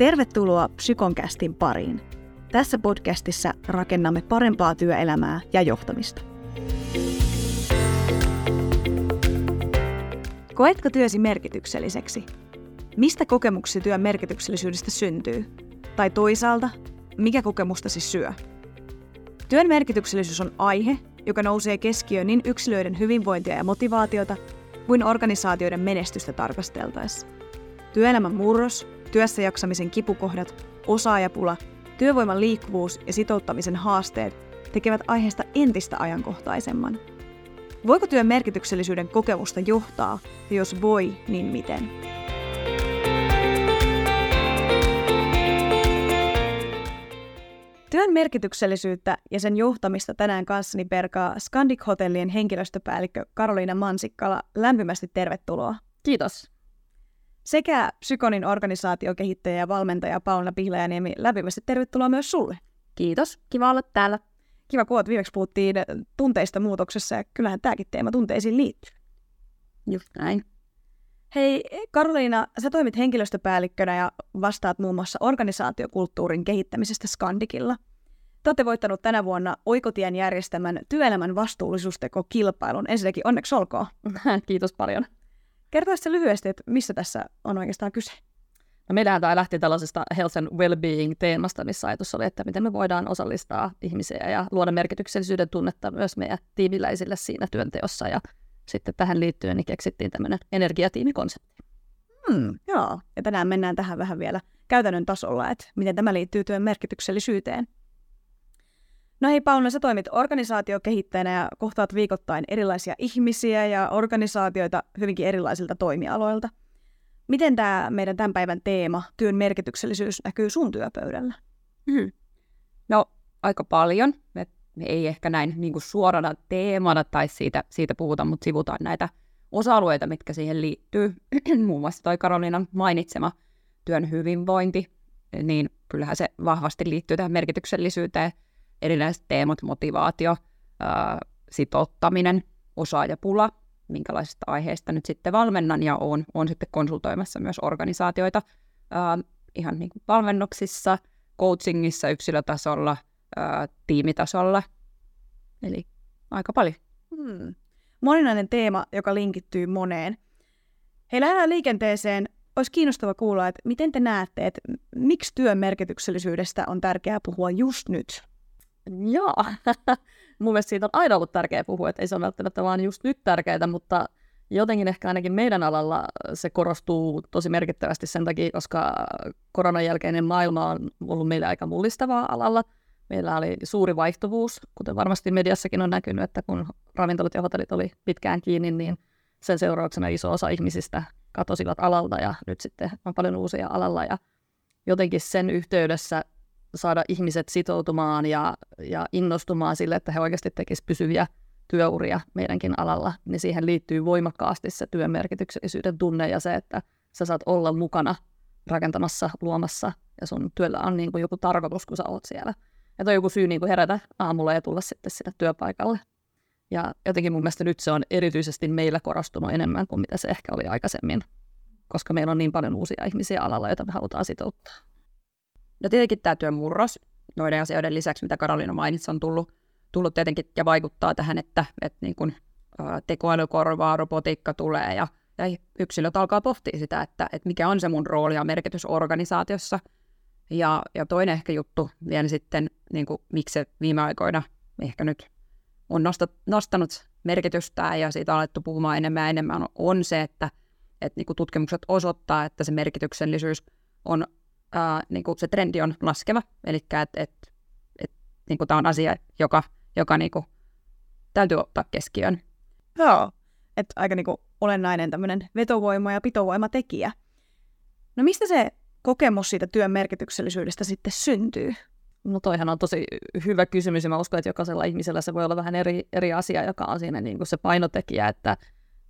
Tervetuloa Psykonkästin pariin. Tässä podcastissa rakennamme parempaa työelämää ja johtamista. Koetko työsi merkitykselliseksi? Mistä kokemuksesi työn merkityksellisyydestä syntyy? Tai toisaalta, mikä kokemustasi syö? Työn merkityksellisyys on aihe, joka nousee keskiöön niin yksilöiden hyvinvointia ja motivaatiota kuin organisaatioiden menestystä tarkasteltaessa. Työelämän murros, työssä jaksamisen kipukohdat, osaajapula, työvoiman liikkuvuus ja sitouttamisen haasteet tekevät aiheesta entistä ajankohtaisemman. Voiko työn merkityksellisyyden kokemusta johtaa, ja jos voi, niin miten? Työn merkityksellisyyttä ja sen johtamista tänään kanssani perkaa Scandic Hotellien henkilöstöpäällikkö Karoliina Mansikkala. Lämpimästi tervetuloa. Kiitos. Sekä Psykonin organisaatiokehittäjä ja valmentaja Paula Pihlajaniemi. Lämpimästi tervetuloa myös sulle. Kiitos. Kiva olla täällä. Kiva kuulla, viimeksi puhuttiin tunteista muutoksessa ja kyllähän tämäkin teema tunteisiin liittyy. Just näin. Hei Karoliina, sä toimit henkilöstöpäällikkönä ja vastaat muun muassa organisaatiokulttuurin kehittämisestä Skandikilla. Te olette voittanut tänä vuonna Oikotien järjestämän työelämän vastuullisuusteko-kilpailun. Ensinnäkin onneksi olkoon. Kiitos paljon. Kertoisitko lyhyesti, että missä tässä on oikeastaan kyse? No meillähän tämä lähti tällaisesta health and well-being-teemasta, missä ajatus oli, että miten me voidaan osallistaa ihmisiä ja luoda merkityksellisyyden tunnetta myös meidän tiimiläisille siinä työnteossa. Ja sitten tähän liittyen niin keksittiin tämmöinen energiatiimikonsepti. Hmm, joo, ja tänään mennään tähän vähän vielä käytännön tasolla, että miten tämä liittyy työn merkityksellisyyteen. No hei Paula, sä toimit organisaatiokehittäjänä ja kohtaat viikoittain erilaisia ihmisiä ja organisaatioita hyvinkin erilaisilta toimialoilta. Miten tämä meidän tämän päivän teema, työn merkityksellisyys, näkyy sun työpöydällä? Hmm. No aika paljon. Me, me ei ehkä näin niin kuin suorana teemana tai siitä, siitä puhuta, mutta sivutaan näitä osa-alueita, mitkä siihen liittyy. Muun muassa toi Karolinan mainitsema työn hyvinvointi, niin kyllähän se vahvasti liittyy tähän merkityksellisyyteen. Erilaiset teemat, motivaatio, ää, sitouttaminen, osaajapula, minkälaisista aiheista nyt sitten valmennan ja on, on sitten konsultoimassa myös organisaatioita ää, ihan niin kuin valmennuksissa, coachingissa, yksilötasolla, ää, tiimitasolla. Eli aika paljon. Hmm. Moninainen teema, joka linkittyy moneen. Hei, lähdetään liikenteeseen. Olisi kiinnostava kuulla, että miten te näette, että miksi työn merkityksellisyydestä on tärkeää puhua just nyt? Joo, mun mielestä siitä on aina ollut tärkeää puhua, että ei se ole välttämättä vaan just nyt tärkeää, mutta jotenkin ehkä ainakin meidän alalla se korostuu tosi merkittävästi sen takia, koska koronan jälkeinen maailma on ollut meille aika mullistavaa alalla. Meillä oli suuri vaihtuvuus, kuten varmasti mediassakin on näkynyt, että kun ravintolat ja hotellit oli pitkään kiinni, niin sen seurauksena iso osa ihmisistä katosivat alalta ja nyt sitten on paljon uusia alalla ja jotenkin sen yhteydessä saada ihmiset sitoutumaan ja, ja innostumaan sille, että he oikeasti tekisivät pysyviä työuria meidänkin alalla, niin siihen liittyy voimakkaasti se työn merkityksellisyyden tunne ja se, että sä saat olla mukana rakentamassa, luomassa ja sun työllä on niin kuin joku tarkoitus, kun sä oot siellä. Että on joku syy niin kuin herätä aamulla ja tulla sitten sinne työpaikalle. Ja jotenkin mun mielestä nyt se on erityisesti meillä korostunut enemmän kuin mitä se ehkä oli aikaisemmin, koska meillä on niin paljon uusia ihmisiä alalla, joita me halutaan sitouttaa. No tietenkin tämä työn murros noiden asioiden lisäksi, mitä Karolina mainitsi, on tullut, tullut tietenkin ja vaikuttaa tähän, että, että niin kun, ä, tekoäly korvaa, robotiikka tulee ja, ja yksilöt alkaa pohtia sitä, että, että mikä on se mun rooli ja merkitys organisaatiossa. Ja, ja toinen ehkä juttu vielä sitten, niin kuin, miksi se viime aikoina ehkä nyt on nostat, nostanut merkitystä ja siitä on alettu puhumaan enemmän ja enemmän, on se, että, että niin kuin tutkimukset osoittaa, että se merkityksellisyys on ää, niin kuin se trendi on laskeva. Eli että et, et, niin tämä on asia, joka, joka niin kuin, täytyy ottaa keskiöön. Joo, että aika niin kuin olennainen tämmöinen vetovoima- ja pitovoimatekijä. No mistä se kokemus siitä työn merkityksellisyydestä sitten syntyy? No toihan on tosi hyvä kysymys ja mä uskon, että jokaisella ihmisellä se voi olla vähän eri, eri asia, joka on siinä niin kuin se painotekijä, että,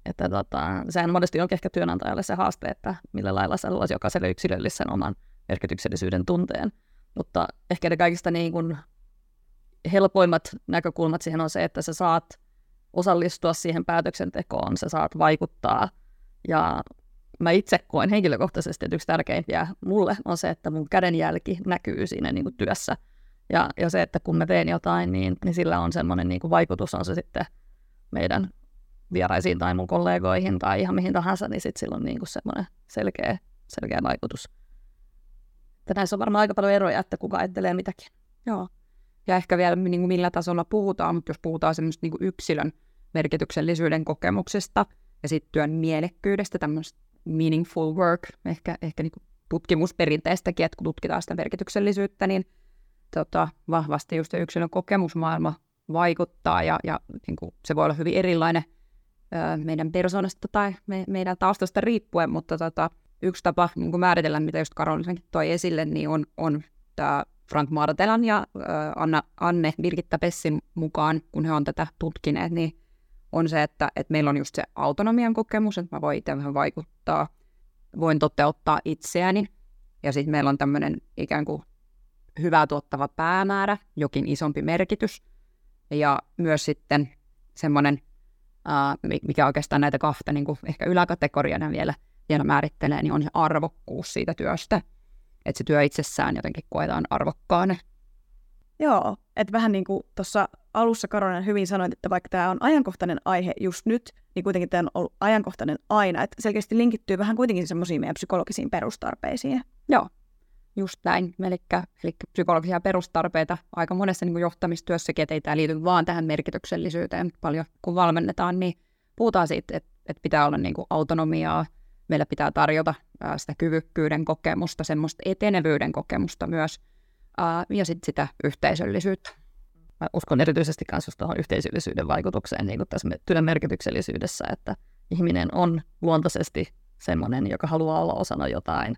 että tota, sehän monesti on ehkä työnantajalle se haaste, että millä lailla sä luot jokaiselle yksilöllisen oman merkityksellisyyden tunteen. Mutta ehkä ne kaikista niin kuin helpoimmat näkökulmat siihen on se, että sä saat osallistua siihen päätöksentekoon, sä saat vaikuttaa ja mä itse koen henkilökohtaisesti, että yksi tärkeimpiä mulle on se, että mun kädenjälki näkyy siinä niin kuin työssä. Ja, ja se, että kun mä teen jotain, niin, niin sillä on semmoinen niin kuin vaikutus, on se sitten meidän vieraisiin tai mun kollegoihin tai ihan mihin tahansa, niin sitten sillä on niin kuin semmoinen selkeä, selkeä vaikutus. Että näissä on varmaan aika paljon eroja, että kuka ajattelee mitäkin. Joo. Ja ehkä vielä niin kuin millä tasolla puhutaan, mutta jos puhutaan semmoista niin kuin yksilön merkityksellisyyden kokemuksesta ja sitten työn mielekkyydestä, tämmöistä meaningful work, ehkä, ehkä niin kuin tutkimusperinteistäkin, että kun tutkitaan sitä merkityksellisyyttä, niin tota, vahvasti just yksilön kokemusmaailma vaikuttaa ja, ja niin kuin se voi olla hyvin erilainen meidän persoonasta tai me, meidän taustasta riippuen, mutta tota, yksi tapa niin kuin määritellä, mitä just Karolisenkin toi esille, niin on, on tämä Frank Martelan ja ö, Anna, Anne Birgitta Pessin mukaan, kun he on tätä tutkineet, niin on se, että, että meillä on just se autonomian kokemus, että mä voin itse vähän vaikuttaa, voin toteuttaa itseäni. Ja sitten meillä on tämmöinen ikään kuin hyvää tuottava päämäärä, jokin isompi merkitys. Ja myös sitten semmoinen, mikä oikeastaan näitä kahta niin kuin ehkä yläkategoriana vielä, vielä määrittelee, niin on se arvokkuus siitä työstä. Että se työ itsessään jotenkin koetaan arvokkaana. Joo, että vähän niin kuin tuossa alussa Karolina hyvin sanoit, että vaikka tämä on ajankohtainen aihe just nyt, niin kuitenkin tämä on ollut ajankohtainen aina. Että selkeästi linkittyy vähän kuitenkin semmoisiin meidän psykologisiin perustarpeisiin. Joo, just näin. Eli, eli psykologisia perustarpeita aika monessa niin kuin johtamistyössäkin, että ei tämä liity vaan tähän merkityksellisyyteen paljon, kun valmennetaan, niin puhutaan siitä, että, että pitää olla niin kuin autonomiaa, meillä pitää tarjota sitä kyvykkyyden kokemusta, semmoista etenevyyden kokemusta myös, ja sitten sitä yhteisöllisyyttä mä uskon erityisesti myös tuohon yhteisöllisyyden vaikutukseen niin tässä työn merkityksellisyydessä, että ihminen on luontaisesti semmoinen, joka haluaa olla osana jotain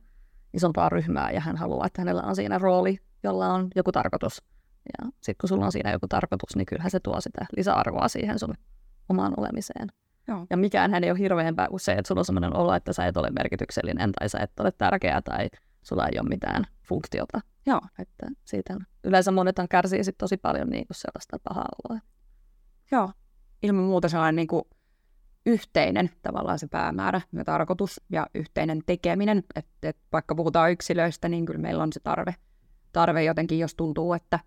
isompaa ryhmää ja hän haluaa, että hänellä on siinä rooli, jolla on joku tarkoitus. Ja sitten kun sulla on siinä joku tarkoitus, niin kyllähän se tuo sitä lisäarvoa siihen sun omaan olemiseen. Joo. Ja mikään hän ei ole hirveämpää kuin se, että sulla on sellainen olo, että sä et ole merkityksellinen tai sä et ole tärkeä tai sulla ei ole mitään funktiota. Joo, että siitä yleensä monethan kärsii sit tosi paljon niin kuin sellaista pahaa oloa. Joo, ilman muuta sellainen niin kuin yhteinen tavallaan se päämäärä ja tarkoitus ja yhteinen tekeminen. Että et vaikka puhutaan yksilöistä, niin kyllä meillä on se tarve, tarve jotenkin, jos tuntuu, että,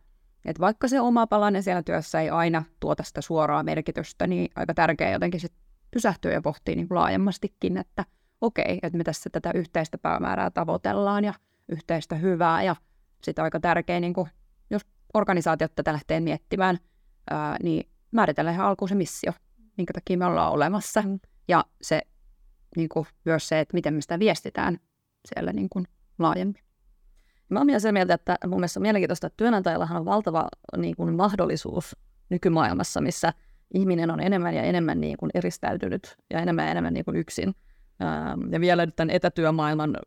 että vaikka se oma palanen siellä työssä ei aina tuota sitä suoraa merkitystä, niin aika tärkeää jotenkin sit pysähtyä ja pohtia niin laajemmastikin, että okei, että me tässä tätä yhteistä päämäärää tavoitellaan ja yhteistä hyvää ja sitten aika tärkeä, niin kuin, jos organisaatiot tätä lähtee miettimään, ää, niin määritellä ihan alkuun se missio, minkä takia me ollaan olemassa. Mm. Ja se niin kuin, myös se, että miten me sitä viestitään siellä niin kuin, laajemmin. Mä oon sitä mieltä, että mun mielestä on mielenkiintoista, että työnantajallahan on valtava niin kuin, mahdollisuus nykymaailmassa, missä ihminen on enemmän ja enemmän niin kuin, eristäytynyt ja enemmän ja enemmän niin kuin, yksin. ja vielä tämän etätyömaailman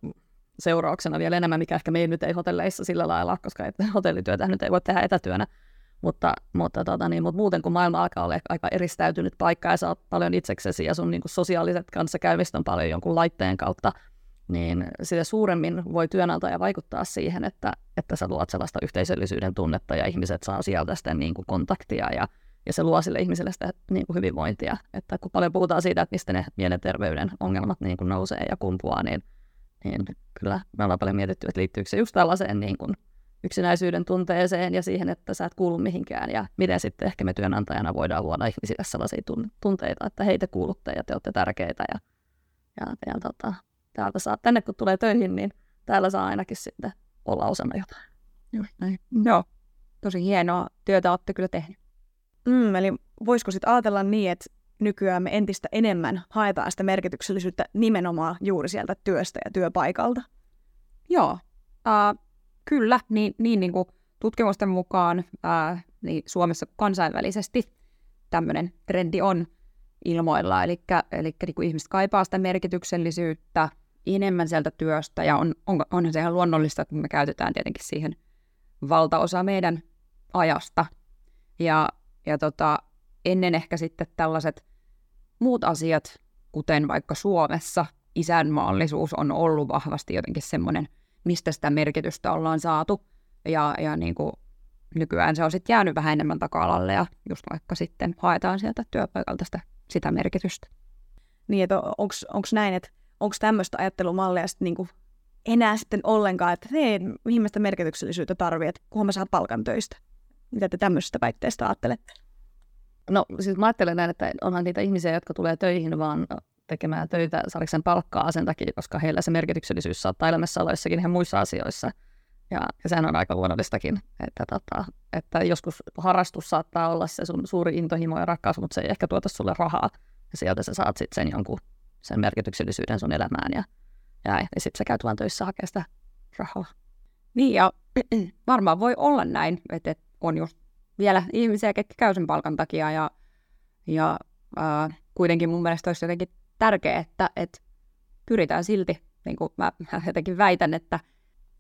seurauksena vielä enemmän, mikä ehkä meillä nyt ei hotelleissa sillä lailla, koska hotellityötä nyt ei voi tehdä etätyönä. Mutta, mutta, tota, niin, mutta muuten kun maailma alkaa olla aika eristäytynyt paikka ja sä oot paljon itseksesi ja sun niin kuin sosiaaliset kanssakäymistä on paljon jonkun laitteen kautta, niin sitä suuremmin voi työnantaja vaikuttaa siihen, että, että sä luot sellaista yhteisöllisyyden tunnetta ja ihmiset saa sieltä sitä niin kuin kontaktia ja, ja se luo sille ihmiselle sitä niin kuin hyvinvointia. Että kun paljon puhutaan siitä, että mistä ne mielenterveyden ongelmat niin kuin nousee ja kumpuaa, niin niin kyllä me ollaan paljon mietitty, että liittyykö se just tällaiseen niin kuin yksinäisyyden tunteeseen ja siihen, että sä et kuulu mihinkään ja miten sitten ehkä me työnantajana voidaan luoda ihmisille sellaisia tunteita, että heitä kuulutte ja te olette tärkeitä ja, ja, ja tota, täältä saa, tänne kun tulee töihin, niin täällä saa ainakin sitten olla osana jotain. Just näin. Joo, tosi hienoa työtä olette kyllä tehnyt. Mm, eli voisiko sitten ajatella niin, että nykyään me entistä enemmän haetaan sitä merkityksellisyyttä nimenomaan juuri sieltä työstä ja työpaikalta. Joo, uh, kyllä, niin, niin, niin kuin tutkimusten mukaan uh, niin Suomessa kansainvälisesti tämmöinen trendi on ilmoilla, eli, eli niin kuin ihmiset kaipaa sitä merkityksellisyyttä enemmän sieltä työstä, ja on, on, onhan se ihan luonnollista, että me käytetään tietenkin siihen valtaosa meidän ajasta. Ja, ja tota, ennen ehkä sitten tällaiset muut asiat, kuten vaikka Suomessa isänmaallisuus on ollut vahvasti jotenkin semmoinen, mistä sitä merkitystä ollaan saatu. Ja, ja niin kuin nykyään se on sitten jäänyt vähän enemmän taka-alalle ja just vaikka sitten haetaan sieltä työpaikalta sitä, sitä merkitystä. Niin, että onko näin, että onko tämmöistä ajattelumallia sitten niin enää sitten ollenkaan, että hei, mihin merkityksellisyyttä tarvii, että kunhan mä saan palkan töistä. Mitä te tämmöisestä väitteestä ajattelette? No siis mä ajattelen näin, että onhan niitä ihmisiä, jotka tulee töihin vaan tekemään töitä saadakseen palkkaa sen takia, koska heillä se merkityksellisyys saattaa elämässä olla jossakin ihan muissa asioissa. Ja, ja sehän on aika luonnollistakin, että, tota, että joskus harrastus saattaa olla se sun suuri intohimo ja rakkaus, mutta se ei ehkä tuota sulle rahaa. Ja sieltä sä saat sitten sen jonkun sen merkityksellisyyden sun elämään ja, ja, ja sitten sä käyt vaan töissä hakemaan sitä rahaa. Niin ja varmaan voi olla näin, että on just vielä ihmisiä, ketkä käy sen palkan takia ja, ja äh, kuitenkin mun mielestä olisi jotenkin tärkeää, että, että pyritään silti, niin kuin mä, mä jotenkin väitän, että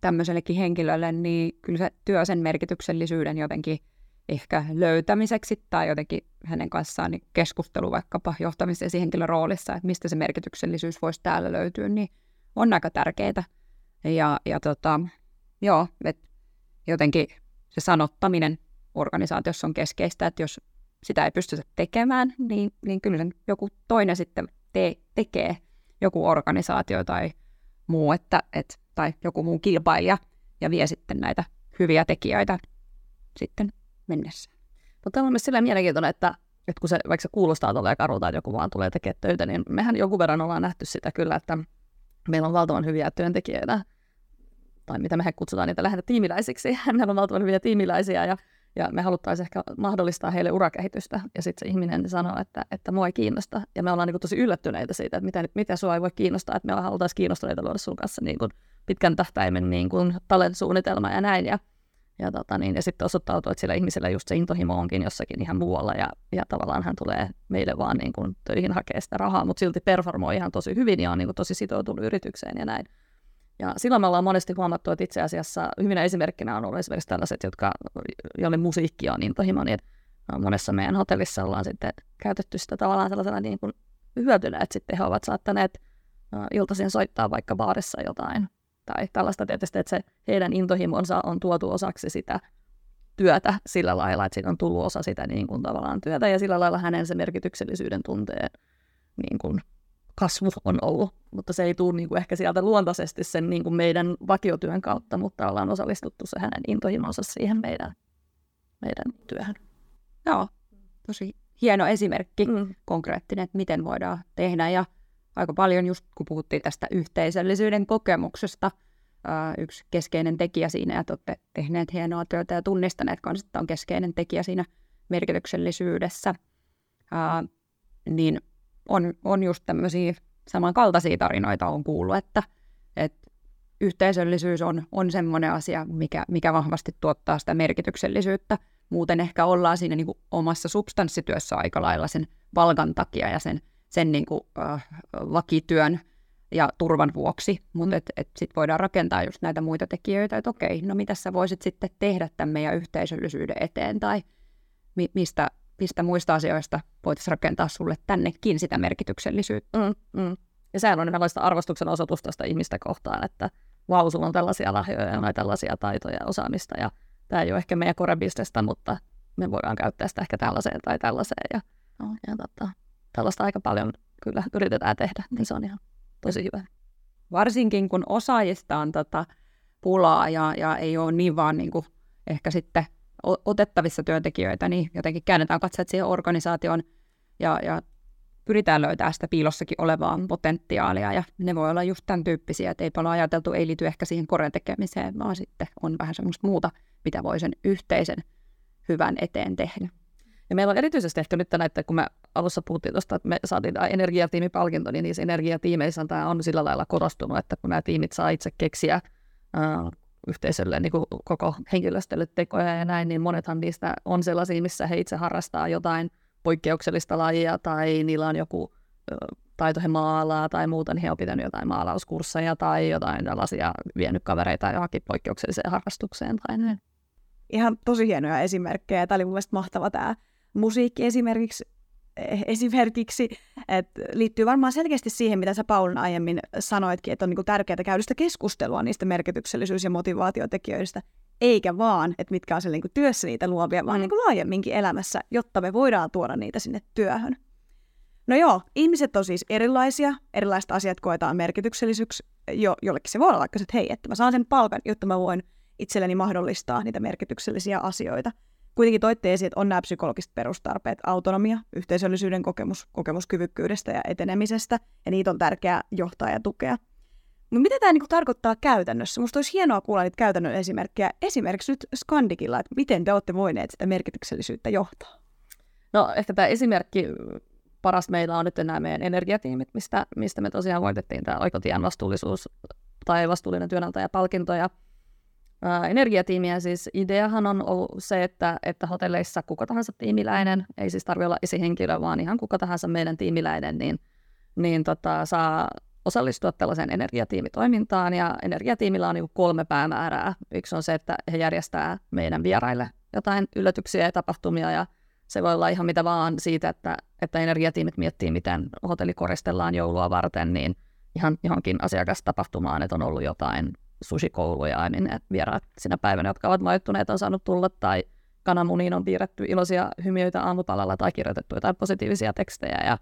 tämmöisellekin henkilölle, niin kyllä se työ sen merkityksellisyyden jotenkin ehkä löytämiseksi tai jotenkin hänen kanssaan niin keskustelu vaikkapa johtamis- ja henkilön roolissa, että mistä se merkityksellisyys voisi täällä löytyä, niin on aika tärkeää. Ja, ja tota, joo, että jotenkin se sanottaminen organisaatiossa on keskeistä, että jos sitä ei pystytä tekemään, niin, niin kyllä sen joku toinen sitten te- tekee, joku organisaatio tai muu, että, et, tai joku muu kilpailija, ja vie sitten näitä hyviä tekijöitä sitten mennessä. Mutta on myös sillä mielenkiintoinen, että, että kun se vaikka se kuulostaa tolleen karulta, että joku vaan tulee tekemään töitä, niin mehän joku verran ollaan nähty sitä kyllä, että meillä on valtavan hyviä työntekijöitä, tai mitä me kutsutaan niitä lähinnä tiimiläisiksi. Meillä on valtavan hyviä tiimiläisiä ja ja me haluttaisiin ehkä mahdollistaa heille urakehitystä. Ja sitten se ihminen sanoo, että, että mua ei kiinnosta. Ja me ollaan niin kuin tosi yllättyneitä siitä, että mitä, mitä sua ei voi kiinnostaa. Että me haluttaisiin kiinnostuneita luoda sun kanssa niin kuin pitkän tähtäimen niin kuin talentsuunnitelma ja näin. Ja, ja, tota niin, ja sitten osoittautuu, että sillä ihmisellä just se intohimo onkin jossakin ihan muualla. Ja, ja tavallaan hän tulee meille vaan niin kuin töihin hakea sitä rahaa, mutta silti performoi ihan tosi hyvin ja on niin kuin tosi sitoutunut yritykseen ja näin. Ja silloin me ollaan monesti huomattu, että itse asiassa hyvinä esimerkkinä on ollut esimerkiksi tällaiset, jotka, joille musiikki on intohimo, niin monessa meidän hotellissa ollaan sitten käytetty sitä tavallaan sellaisena niin kuin hyötynä, että sitten he ovat saattaneet iltaisin soittaa vaikka baarissa jotain. Tai tällaista tietysti, että se heidän intohimonsa on tuotu osaksi sitä työtä sillä lailla, että siitä on tullut osa sitä niin kuin tavallaan työtä, ja sillä lailla hänen se merkityksellisyyden tunteen niin kuin kasvu on ollut, mutta se ei tule niin kuin ehkä sieltä luontaisesti sen niin kuin meidän vakiotyön kautta, mutta ollaan osallistuttu se hänen intohimonsa siihen meidän, meidän työhön. Joo, tosi hieno esimerkki, mm. konkreettinen, että miten voidaan tehdä ja aika paljon just kun puhuttiin tästä yhteisöllisyyden kokemuksesta, yksi keskeinen tekijä siinä, ja olette tehneet hienoa työtä ja tunnistaneet kanssa, että on keskeinen tekijä siinä merkityksellisyydessä, niin on, on just tämmöisiä samankaltaisia tarinoita on kuullut, että, että yhteisöllisyys on, on semmoinen asia, mikä, mikä vahvasti tuottaa sitä merkityksellisyyttä. Muuten ehkä ollaan siinä niin kuin omassa substanssityössä aika lailla sen palkan takia ja sen, sen niin kuin, äh, vakityön ja turvan vuoksi, mutta et, et sitten voidaan rakentaa just näitä muita tekijöitä, että okei, no mitä sä voisit sitten tehdä tämän meidän yhteisöllisyyden eteen tai mi- mistä mistä muista asioista voitaisiin rakentaa sulle tännekin sitä merkityksellisyyttä. Mm, mm. Ja sehän on nimenomaan arvostuksen osoitusta sitä ihmistä kohtaan, että vau, sulla on tällaisia lahjoja ja tällaisia taitoja ja osaamista. Ja tämä ei ole ehkä meidän korebisnestä, mutta me voidaan käyttää sitä ehkä tällaiseen tai tällaiseen. Ja, no, ja tota, tällaista aika paljon kyllä yritetään tehdä, niin se on ihan tosi hyvä. Varsinkin kun osaajista on tota pulaa ja, ja ei ole niin vaan niin kuin ehkä sitten otettavissa työntekijöitä, niin jotenkin käännetään katseet siihen organisaation ja, ja pyritään löytämään sitä piilossakin olevaa potentiaalia, ja ne voi olla just tämän tyyppisiä, että ei paljon ajateltu, ei liity ehkä siihen koreen tekemiseen, vaan sitten on vähän semmoista muuta, mitä voi sen yhteisen hyvän eteen tehdä. Ja meillä on erityisesti ehkä nyt näitä, kun me alussa puhuttiin tuosta, että me saatiin tämä energiatiimipalkinto, niin niissä energiatiimeissä tämä on sillä lailla korostunut, että kun nämä tiimit saa itse keksiä yhteisölle, niin kuin koko henkilöstölle tekoja ja näin, niin monethan niistä on sellaisia, missä he itse harrastaa jotain poikkeuksellista lajia tai niillä on joku taito he maalaa tai muuta, niin he on pitänyt jotain maalauskursseja tai jotain tällaisia vienyt kavereita johonkin poikkeukselliseen harrastukseen tai näin. Ihan tosi hienoja esimerkkejä. Tämä oli mun mahtava tämä musiikki esimerkiksi esimerkiksi, että liittyy varmaan selkeästi siihen, mitä sä Paulina aiemmin sanoitkin, että on niin tärkeää käydä sitä keskustelua niistä merkityksellisyys- ja motivaatiotekijöistä, eikä vaan, että mitkä on niin työssä niitä luovia, vaan niin laajemminkin elämässä, jotta me voidaan tuoda niitä sinne työhön. No joo, ihmiset on siis erilaisia, erilaiset asiat koetaan merkityksellisyyksi. Jo, jollekin se voi olla vaikka, että hei, että mä saan sen palkan, jotta mä voin itselleni mahdollistaa niitä merkityksellisiä asioita. Kuitenkin toitte esiin, että on nämä psykologiset perustarpeet, autonomia, yhteisöllisyyden kokemus, kokemus kyvykkyydestä ja etenemisestä, ja niitä on tärkeää johtaa ja tukea. Mutta mitä tämä niinku tarkoittaa käytännössä? Minusta olisi hienoa kuulla niitä käytännön esimerkkejä, esimerkiksi nyt Skandikilla, että miten te olette voineet sitä merkityksellisyyttä johtaa? No ehkä tämä esimerkki paras meillä on nyt nämä meidän energiatiimit, mistä, mistä me tosiaan voitettiin tämä Oikotien vastuullisuus tai vastuullinen työnantajapalkinto. Ja energiatiimiä siis ideahan on ollut se, että, että hotelleissa kuka tahansa tiimiläinen, ei siis tarvitse olla esihenkilö, vaan ihan kuka tahansa meidän tiimiläinen, niin, niin tota, saa osallistua tällaiseen energiatiimitoimintaan. Ja energiatiimillä on niin kolme päämäärää. Yksi on se, että he järjestää meidän vieraille jotain yllätyksiä ja tapahtumia ja se voi olla ihan mitä vaan siitä, että, että energiatiimit miettii, miten hotelli koristellaan joulua varten, niin ihan johonkin asiakastapahtumaan, että on ollut jotain sushikouluja, niin ne vieraat sinä päivänä, jotka ovat majoittuneet, on saanut tulla, tai kananmuniin on piirretty iloisia hymiöitä aamupalalla tai kirjoitettu jotain positiivisia tekstejä. Ja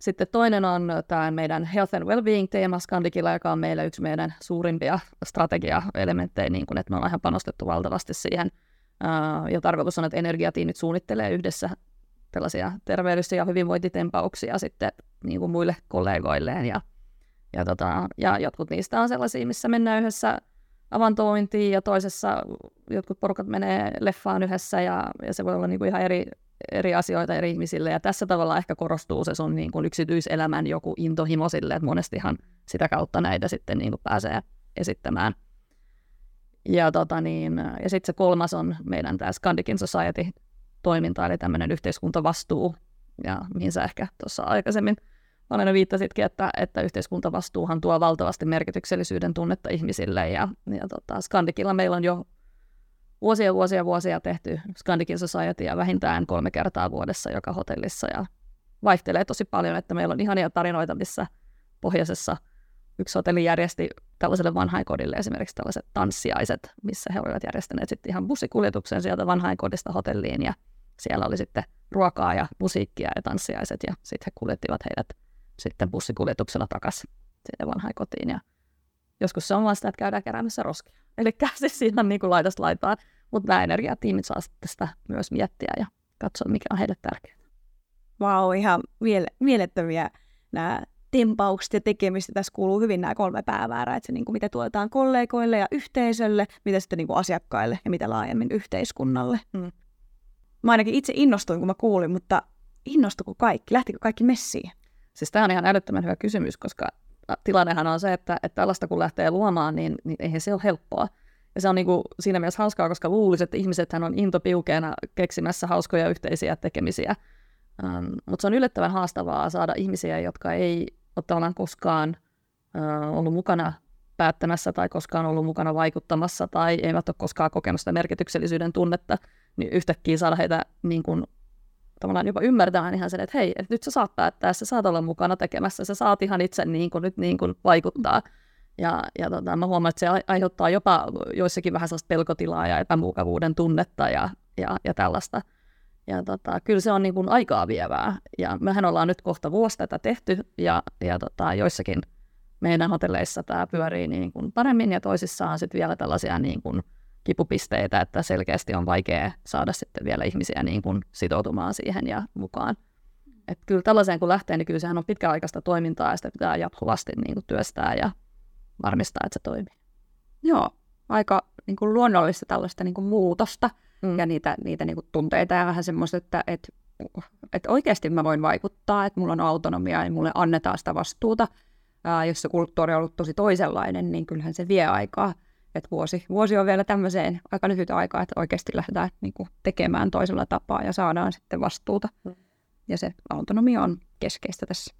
sitten toinen on tämä meidän Health and Wellbeing-teema Skandikilla, joka on meillä yksi meidän suurimpia strategia-elementtejä, niin kuin, että me ollaan ihan panostettu valtavasti siihen – ja tarkoitus on, että energiatiimit suunnittelee yhdessä tällaisia terveydys- ja hyvinvointitempauksia sitten niin kuin muille kollegoilleen. Ja, ja, tota, ja jotkut niistä on sellaisia, missä mennään yhdessä avantointiin ja toisessa jotkut porukat menee leffaan yhdessä ja, ja se voi olla niin kuin ihan eri, eri asioita eri ihmisille. Ja tässä tavalla ehkä korostuu se sun niin kuin yksityiselämän joku intohimo sille, että monestihan sitä kautta näitä sitten niin kuin pääsee esittämään – ja, tota niin, ja sitten se kolmas on meidän tämä Scandikin Society-toiminta, eli tämmöinen yhteiskuntavastuu, ja mihin sä ehkä tuossa aikaisemmin Valena viittasitkin, että, että yhteiskuntavastuuhan tuo valtavasti merkityksellisyyden tunnetta ihmisille, ja, ja tota, Skandikilla meillä on jo vuosia vuosia vuosia tehty Scandikin Society ja vähintään kolme kertaa vuodessa joka hotellissa, ja vaihtelee tosi paljon, että meillä on ihania tarinoita, missä pohjoisessa – yksi hotelli järjesti tällaiselle vanhainkodille esimerkiksi tällaiset tanssiaiset, missä he olivat järjestäneet sitten ihan bussikuljetuksen sieltä vanhainkodista hotelliin ja siellä oli sitten ruokaa ja musiikkia ja tanssiaiset ja sitten he kuljettivat heidät sitten bussikuljetuksella takaisin sinne vanhainkotiin ja joskus se on vaan sitä, että käydään keräämässä roskia. Eli siis ihan niin kuin laitasta laitaan, mutta nämä energiatiimit saa sitten sitä myös miettiä ja katsoa, mikä on heille tärkeää. Vau, wow, ihan mielettömiä nämä tempaukset ja tekemistä. Tässä kuuluu hyvin nämä kolme pääväärää, että se niin kuin, mitä tuotetaan kollegoille ja yhteisölle, mitä sitten niin kuin asiakkaille ja mitä laajemmin yhteiskunnalle. Hmm. Mä ainakin itse innostuin, kun mä kuulin, mutta innostuko kaikki? Lähtikö kaikki messiin? Siis tämä on ihan älyttömän hyvä kysymys, koska tilannehan on se, että, että tällaista kun lähtee luomaan, niin, niin eihän se ole helppoa. Ja se on niin kuin siinä mielessä hauskaa, koska luulisin, että ihmiset on intopiukeena keksimässä hauskoja yhteisiä tekemisiä. Um, mutta se on yllättävän haastavaa saada ihmisiä, jotka ei ole tavallaan koskaan äh, ollut mukana päättämässä tai koskaan ollut mukana vaikuttamassa tai eivät ole koskaan kokenut sitä merkityksellisyyden tunnetta, niin yhtäkkiä saada heitä niin kuin, tavallaan jopa ymmärtämään ihan sen, että hei, että nyt sä saat päättää, sä saat olla mukana tekemässä, sä saat ihan itse niin kuin, nyt niin kuin vaikuttaa. Ja, ja tota, mä huomaan, että se aiheuttaa jopa joissakin vähän sellaista pelkotilaa ja epämukavuuden tunnetta ja, ja, ja tällaista. Ja tota, kyllä se on niin kuin aikaa vievää. Ja mehän ollaan nyt kohta vuosi tätä tehty ja, ja tota, joissakin meidän hotelleissa tämä pyörii niin kuin paremmin ja toisissa on sitten vielä tällaisia niin kuin kipupisteitä, että selkeästi on vaikea saada sitten vielä ihmisiä niin kuin sitoutumaan siihen ja mukaan. Et kyllä tällaiseen kun lähtee, niin kyllä sehän on pitkäaikaista toimintaa ja sitä pitää jatkuvasti niin kuin työstää ja varmistaa, että se toimii. Joo, aika niin kuin luonnollista tällaista niin kuin muutosta mm. ja niitä, niitä niin kuin tunteita ja vähän semmoista, että, että, että oikeasti mä voin vaikuttaa, että mulla on autonomia ja mulle annetaan sitä vastuuta. Ää, jos se kulttuuri on ollut tosi toisenlainen, niin kyllähän se vie aikaa. Että vuosi, vuosi on vielä tämmöiseen aika lyhyt aikaa, että oikeasti lähdetään niin kuin, tekemään toisella tapaa ja saadaan sitten vastuuta. Mm. Ja se autonomia on keskeistä tässä.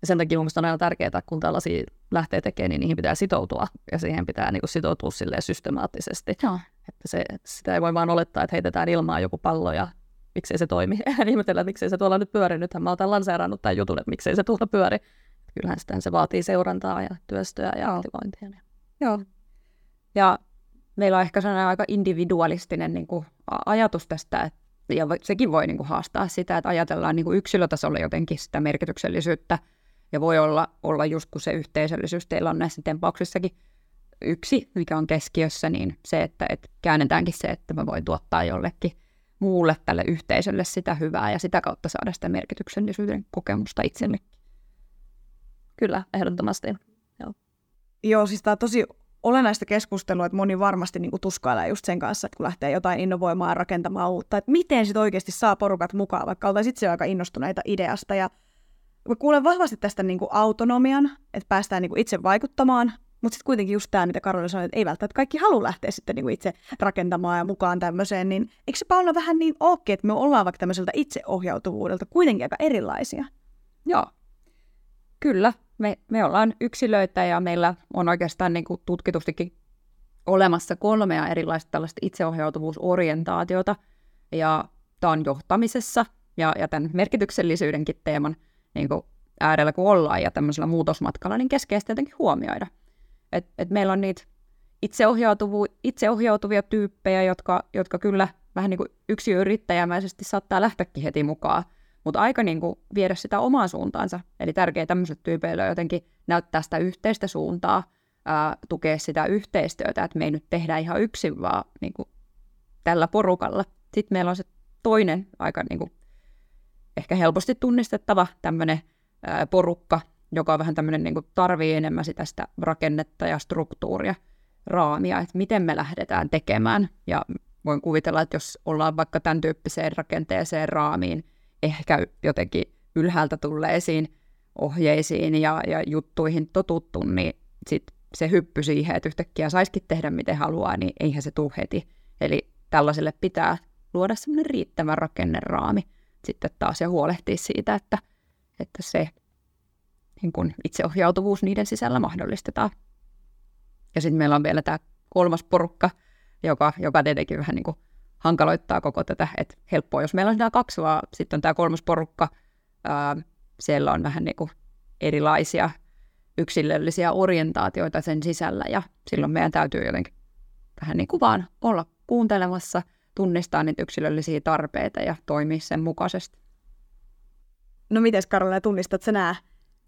Ja sen takia mielestäni on aina tärkeää, kun tällaisia lähtee tekemään, niin niihin pitää sitoutua. Ja siihen pitää niin kuin, sitoutua systemaattisesti. Joo. Että se, sitä ei voi vaan olettaa, että heitetään ilmaan joku pallo ja miksei se toimi. Ja ihmetellä, että miksei se tuolla nyt pyöri. Nythän mä oon lanseerannut tämän jutun, että miksei se tuolla pyöri. Kyllähän sitä se vaatii seurantaa ja työstöä ja aktivointia. Joo. Ja meillä on ehkä sellainen aika individualistinen niin kuin, ajatus tästä, että, ja sekin voi niin kuin haastaa sitä, että ajatellaan niin kuin yksilötasolla jotenkin sitä merkityksellisyyttä, ja voi olla, olla just kun se yhteisöllisyys teillä on näissä tempauksissakin yksi, mikä on keskiössä, niin se, että, että käännetäänkin se, että mä voin tuottaa jollekin muulle tälle yhteisölle sitä hyvää ja sitä kautta saada sitä merkityksellisyyden kokemusta itsellekin. Kyllä, ehdottomasti. Joo, Joo siis tämä on tosi olennaista keskustelua, että moni varmasti niin kuin tuskailee just sen kanssa, että kun lähtee jotain innovoimaan ja rakentamaan uutta, että miten sitten oikeasti saa porukat mukaan, vaikka oltaisiin itse aika innostuneita ideasta. Ja mä kuulen vahvasti tästä niin kuin autonomian, että päästään niin kuin itse vaikuttamaan, mutta sitten kuitenkin just tämä, mitä Karoli sanoi, että ei välttämättä kaikki halua lähteä sitten niin kuin itse rakentamaan ja mukaan tämmöiseen, niin eikö se Paula vähän niin ookin, että me ollaan vaikka tämmöiseltä itseohjautuvuudelta kuitenkin aika erilaisia? Joo, kyllä me, me ollaan yksilöitä ja meillä on oikeastaan niin kuin tutkitustikin olemassa kolmea erilaista tällaista itseohjautuvuusorientaatiota. Ja tämä on johtamisessa ja, ja tämän merkityksellisyydenkin teeman niin kuin äärellä kun ollaan ja tämmöisellä muutosmatkalla, niin keskeistä jotenkin huomioida. Et, et meillä on niitä itseohjautuvu, itseohjautuvia tyyppejä, jotka, jotka kyllä vähän niin kuin yrittäjämäisesti saattaa lähteäkin heti mukaan mutta aika niin kuin viedä sitä omaa suuntaansa. Eli tärkeää tämmöisille tyypeille on jotenkin näyttää sitä yhteistä suuntaa, ää, tukea sitä yhteistyötä, että me ei nyt tehdä ihan yksin, vaan niin kuin tällä porukalla. Sitten meillä on se toinen aika niin kuin, ehkä helposti tunnistettava tämmöinen porukka, joka on vähän tämmöinen niin kuin tarvii enemmän sitä, sitä rakennetta ja struktuuria, raamia, että miten me lähdetään tekemään. Ja voin kuvitella, että jos ollaan vaikka tämän tyyppiseen rakenteeseen raamiin, ehkä jotenkin ylhäältä tulleisiin ohjeisiin ja, ja juttuihin totuttu, niin sit se hyppy siihen, että yhtäkkiä saisikin tehdä miten haluaa, niin eihän se tule heti. Eli tällaiselle pitää luoda semmoinen riittävä rakenneraami sitten taas ja huolehtia siitä, että, että se niin kun itseohjautuvuus niiden sisällä mahdollistetaan. Ja sitten meillä on vielä tämä kolmas porukka, joka, joka tietenkin vähän niin kuin hankaloittaa koko tätä, että helppoa, jos meillä on nämä kaksi, vaan sitten on tämä kolmas porukka, ää, siellä on vähän niin kuin erilaisia yksilöllisiä orientaatioita sen sisällä, ja silloin meidän täytyy jotenkin vähän niin kuin vaan olla kuuntelemassa, tunnistaa niitä yksilöllisiä tarpeita ja toimia sen mukaisesti. No miten Karola, tunnistat sä nämä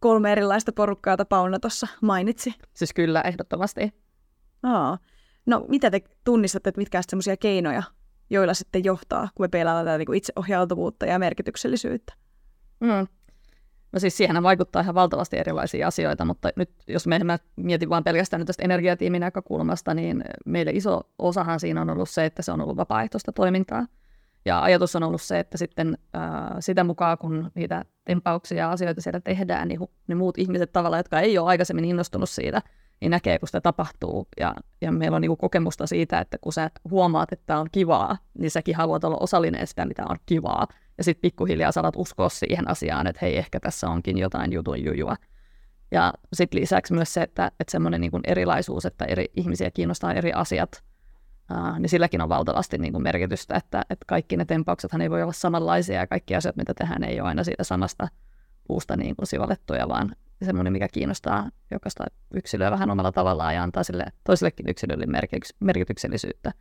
kolme erilaista porukkaa, joita Pauna tuossa mainitsi? Siis kyllä, ehdottomasti. Aa. No mitä te tunnistatte, että mitkä ovat sellaisia keinoja, joilla sitten johtaa, kun me pelataan tätä niin itseohjautuvuutta ja merkityksellisyyttä. Mm. No siis siihen vaikuttaa ihan valtavasti erilaisia asioita, mutta nyt jos me mä mietin vain pelkästään nyt tästä energiatiimin näkökulmasta, niin meille iso osahan siinä on ollut se, että se on ollut vapaaehtoista toimintaa. Ja ajatus on ollut se, että sitten äh, sitä mukaan, kun niitä tempauksia ja asioita siellä tehdään, niin ne muut ihmiset tavallaan, jotka ei ole aikaisemmin innostunut siitä, niin näkee, kun sitä tapahtuu. Ja, ja meillä on niin kokemusta siitä, että kun sä huomaat, että on kivaa, niin säkin haluat olla osallinen sitä, mitä on kivaa. Ja sitten pikkuhiljaa saat uskoa siihen asiaan, että hei, ehkä tässä onkin jotain jutun jujua. Ja sitten lisäksi myös se, että, että semmoinen niin erilaisuus, että eri ihmisiä kiinnostaa eri asiat, ää, niin silläkin on valtavasti niin kuin merkitystä, että, että kaikki ne tempauksethan ei voi olla samanlaisia ja kaikki asiat, mitä tehdään, ei ole aina siitä samasta puusta niin kuin sivallettuja, vaan semmoinen, mikä kiinnostaa jokaista yksilöä vähän omalla tavallaan ja antaa sille toisellekin yksilölle merkityks- merkityksellisyyttä.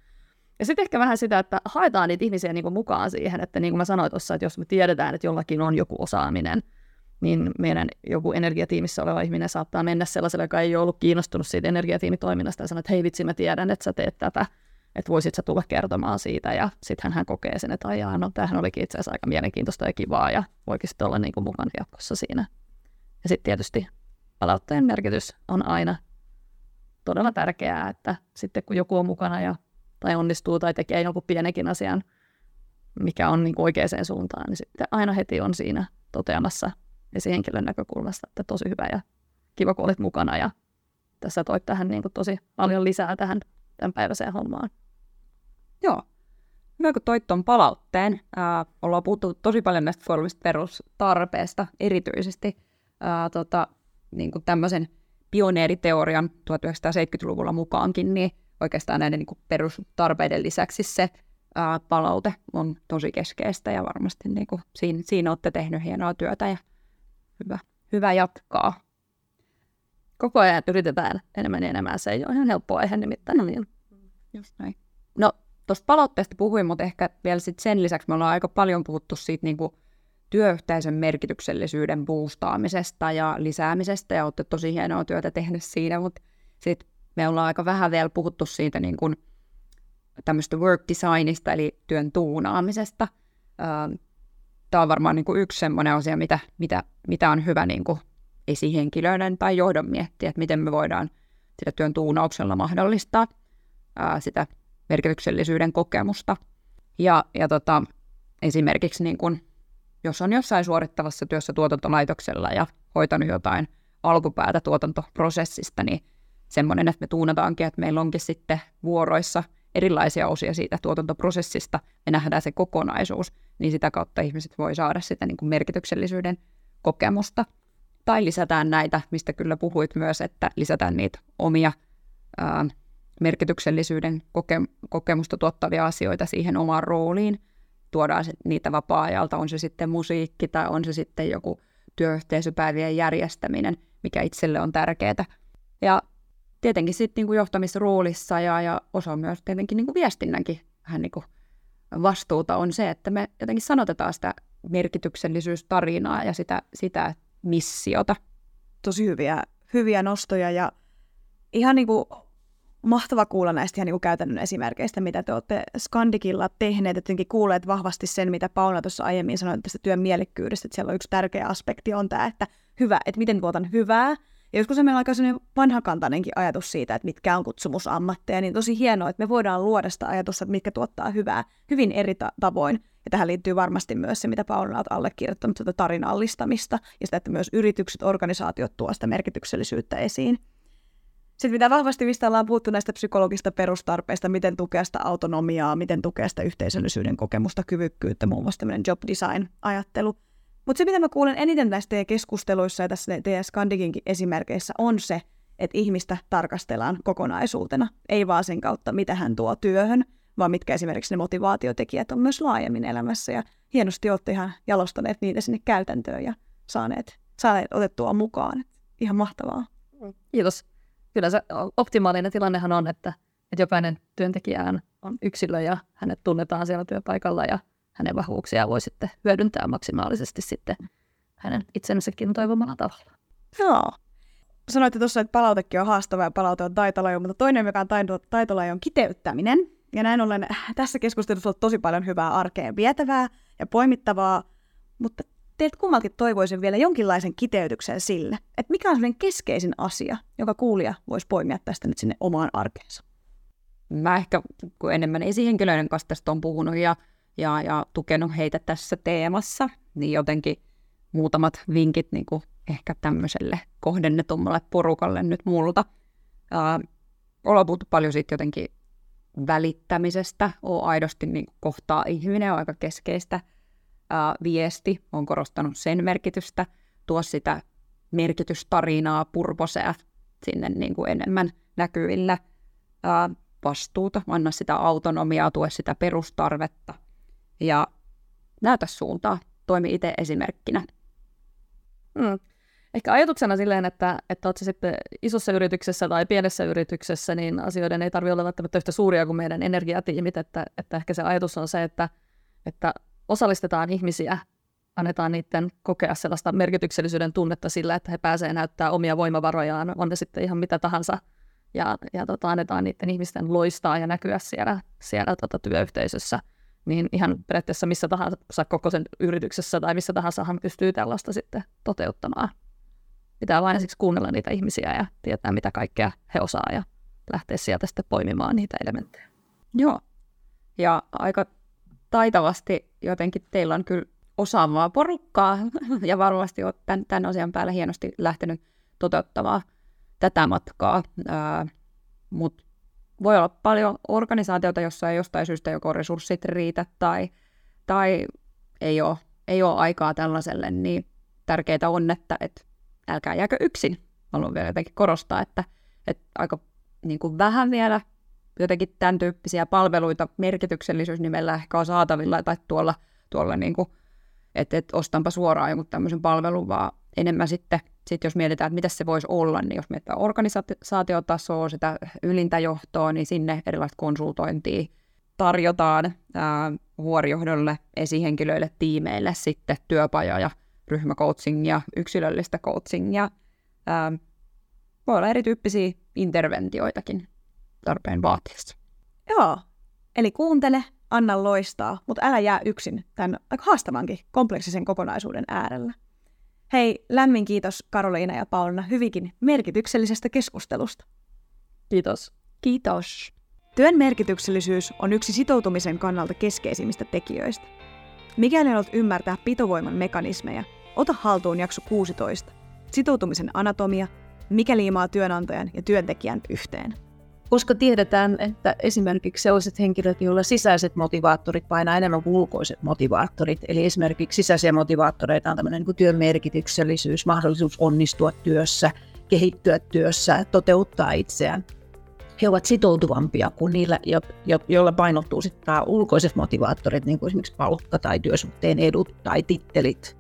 Ja sitten ehkä vähän sitä, että haetaan niitä ihmisiä niin kuin mukaan siihen, että niin kuin mä sanoin tuossa, että jos me tiedetään, että jollakin on joku osaaminen, niin meidän joku energiatiimissä oleva ihminen saattaa mennä sellaiselle, joka ei ole ollut kiinnostunut siitä energiatiimitoiminnasta ja sanoa, että hei vitsi, mä tiedän, että sä teet tätä, että voisit sä tulla kertomaan siitä ja sitten hän kokee sen, että aijaa, no tämähän olikin itse asiassa aika mielenkiintoista ja kivaa ja voikin sitten olla niin kuin mukana jatkossa siinä. Ja sitten tietysti palautteen merkitys on aina todella tärkeää, että sitten kun joku on mukana ja, tai onnistuu tai tekee jonkun pienenkin asian, mikä on niin kuin oikeaan suuntaan, niin sitten aina heti on siinä toteamassa esihenkilön näkökulmasta, että tosi hyvä ja kiva, kun olit mukana ja tässä toit tähän niin kuin tosi paljon lisää tähän tämän päiväiseen hommaan. Joo. Hyvä, kun toit tuon palautteen. Ää, ollaan puhuttu tosi paljon näistä perustarpeesta erityisesti ää, tota, niin kuin tämmöisen pioneeriteorian 1970-luvulla mukaankin, niin oikeastaan näiden niin kuin perustarpeiden lisäksi se ää, palaute on tosi keskeistä ja varmasti niin kuin siinä, siinä olette tehnyt hienoa työtä ja hyvä, hyvä jatkaa. Koko ajan yritetään enemmän ja enemmän. Se ei ole ihan helppoa aihe nimittäin. Niin. Just näin. No, tuosta palautteesta puhuin, mutta ehkä vielä sit sen lisäksi me ollaan aika paljon puhuttu siitä niin kuin työyhteisön merkityksellisyyden boostaamisesta ja lisäämisestä, ja olette tosi hienoa työtä tehnyt siinä, mutta sitten me ollaan aika vähän vielä puhuttu siitä niin kuin tämmöistä work designista, eli työn tuunaamisesta. Tämä on varmaan niin kuin yksi semmoinen asia, mitä, mitä, mitä on hyvä niin kuin esihenkilöiden tai johdon miettiä, että miten me voidaan sitä työn tuunauksella mahdollistaa ää, sitä merkityksellisyyden kokemusta. Ja, ja tota, esimerkiksi niin kun, jos on jossain suorittavassa työssä tuotantolaitoksella ja hoitanut jotain alkupäätä tuotantoprosessista, niin semmoinen, että me tuunataankin, että meillä onkin sitten vuoroissa erilaisia osia siitä tuotantoprosessista, me nähdään se kokonaisuus, niin sitä kautta ihmiset voi saada sitä niin kuin merkityksellisyyden kokemusta. Tai lisätään näitä, mistä kyllä puhuit myös, että lisätään niitä omia ää, merkityksellisyyden koke- kokemusta tuottavia asioita siihen omaan rooliin. Tuodaan niitä vapaa-ajalta, on se sitten musiikki tai on se sitten joku työyhteisöpäivien järjestäminen, mikä itselle on tärkeää. Ja tietenkin sitten niin kuin johtamisroolissa ja, ja osa myös tietenkin niin kuin viestinnänkin vähän niin kuin vastuuta on se, että me jotenkin sanotetaan sitä merkityksellisyystarinaa ja sitä, sitä missiota. Tosi hyviä, hyviä nostoja ja ihan niin kuin mahtava kuulla näistä ihan niin kuin käytännön esimerkkeistä, mitä te olette Skandikilla tehneet. Jotenkin kuulleet vahvasti sen, mitä Paula tuossa aiemmin sanoi tästä työn mielekkyydestä, että siellä on yksi tärkeä aspekti on tämä, että hyvä, että miten tuotan hyvää. Ja joskus meillä on aika vanhakantainenkin ajatus siitä, että mitkä on kutsumusammatteja, niin tosi hienoa, että me voidaan luoda sitä ajatusta, että mitkä tuottaa hyvää hyvin eri ta- tavoin. Ja tähän liittyy varmasti myös se, mitä Paula on allekirjoittanut, sitä tarinallistamista ja sitä, että myös yritykset, organisaatiot tuovat sitä merkityksellisyyttä esiin. Sitten mitä vahvasti mistä ollaan puhuttu näistä psykologista perustarpeista, miten tukea sitä autonomiaa, miten tukea sitä yhteisöllisyyden kokemusta, kyvykkyyttä, muun muassa tämmöinen job design-ajattelu. Mutta se, mitä mä kuulen eniten näistä teidän keskusteluissa ja tässä teidän Skandikinkin esimerkkeissä, on se, että ihmistä tarkastellaan kokonaisuutena, ei vaan sen kautta, mitä hän tuo työhön, vaan mitkä esimerkiksi ne motivaatiotekijät on myös laajemmin elämässä. Ja hienosti olette ihan jalostaneet niitä sinne käytäntöön ja saaneet, saaneet otettua mukaan. Ihan mahtavaa. Kiitos kyllä se optimaalinen tilannehan on, että, että jokainen työntekijä on yksilö ja hänet tunnetaan siellä työpaikalla ja hänen vahvuuksia voi sitten hyödyntää maksimaalisesti sitten hänen itsensäkin toivomalla tavalla. Joo. Sanoitte tuossa, että palautekin on haastava ja palaute on taitolajo, mutta toinen, mikä on taito, taitolajo, on kiteyttäminen. Ja näin ollen tässä keskustelussa on tosi paljon hyvää arkeen vietävää ja poimittavaa, mutta teiltä kummalkin toivoisin vielä jonkinlaisen kiteytyksen sille, että mikä on sellainen keskeisin asia, joka kuulija voisi poimia tästä nyt sinne omaan arkeensa. Mä ehkä, kun enemmän esihenkilöiden kanssa tästä on puhunut ja, ja, ja tukenut heitä tässä teemassa, niin jotenkin muutamat vinkit niin kuin ehkä tämmöiselle kohdennetummalle porukalle nyt multa. Ää, ollaan puhuttu paljon siitä jotenkin välittämisestä, on aidosti niin kohtaa ihminen on aika keskeistä – ää, viesti, on korostanut sen merkitystä, tuo sitä merkitystarinaa, purposea sinne niin kuin enemmän näkyvillä, ää, vastuuta, anna sitä autonomiaa, tue sitä perustarvetta ja näytä suuntaa, toimi itse esimerkkinä. Mm. Ehkä ajatuksena silleen, että, että olet sitten isossa yrityksessä tai pienessä yrityksessä, niin asioiden ei tarvitse olla välttämättä yhtä suuria kuin meidän energiatiimit, että, että ehkä se ajatus on se, että, että osallistetaan ihmisiä, annetaan niiden kokea sellaista merkityksellisyyden tunnetta sillä, että he pääsevät näyttää omia voimavarojaan, on ne sitten ihan mitä tahansa, ja, ja tota, annetaan niiden ihmisten loistaa ja näkyä siellä, siellä tota, työyhteisössä, niin ihan periaatteessa missä tahansa koko sen yrityksessä tai missä tahansa pystyy tällaista sitten toteuttamaan. Pitää vain ensiksi kuunnella niitä ihmisiä ja tietää, mitä kaikkea he osaa ja lähteä sieltä sitten poimimaan niitä elementtejä. Joo. Ja aika taitavasti jotenkin teillä on kyllä osaavaa porukkaa ja varmasti olet tämän, tämän asian päällä hienosti lähtenyt toteuttamaan tätä matkaa. Mutta voi olla paljon organisaatioita, jossa ei jostain syystä joko resurssit riitä tai, tai ei, ole, ei ole aikaa tällaiselle, niin tärkeää on, että et älkää jääkö yksin. Haluan vielä jotenkin korostaa, että, että aika niin kuin vähän vielä jotenkin tämän tyyppisiä palveluita merkityksellisyysnimellä ehkä on saatavilla tai tuolla, tuolla niin kuin, että, että ostanpa suoraan jonkun tämmöisen palvelun, vaan enemmän sitten, sit jos mietitään, että mitä se voisi olla, niin jos mietitään organisaatiotasoa, sitä ylintä johtoa, niin sinne erilaista konsultointia, tarjotaan ää, vuorijohdolle, esihenkilöille, tiimeille sitten työpajoja, ryhmäcoachingia, yksilöllistä coachingia. Ää, voi olla erityyppisiä interventioitakin tarpeen vaatiessa. Joo, eli kuuntele, anna loistaa, mutta älä jää yksin tämän aika haastavankin kompleksisen kokonaisuuden äärellä. Hei, lämmin kiitos Karoliina ja Paulina hyvinkin merkityksellisestä keskustelusta. Kiitos. Kiitos. Työn merkityksellisyys on yksi sitoutumisen kannalta keskeisimmistä tekijöistä. Mikäli haluat ymmärtää pitovoiman mekanismeja, ota haltuun jakso 16. Sitoutumisen anatomia, mikä liimaa työnantajan ja työntekijän yhteen. Koska tiedetään, että esimerkiksi sellaiset henkilöt, joilla sisäiset motivaattorit painaa enemmän kuin ulkoiset motivaattorit, eli esimerkiksi sisäisiä motivaattoreita on tämmöinen niin työn merkityksellisyys, mahdollisuus onnistua työssä, kehittyä työssä, toteuttaa itseään, he ovat sitoutuvampia kuin niillä, jo, jo, joilla painottuu sitten ulkoiset motivaattorit, niin kuin esimerkiksi palkka tai työsuhteen edut tai tittelit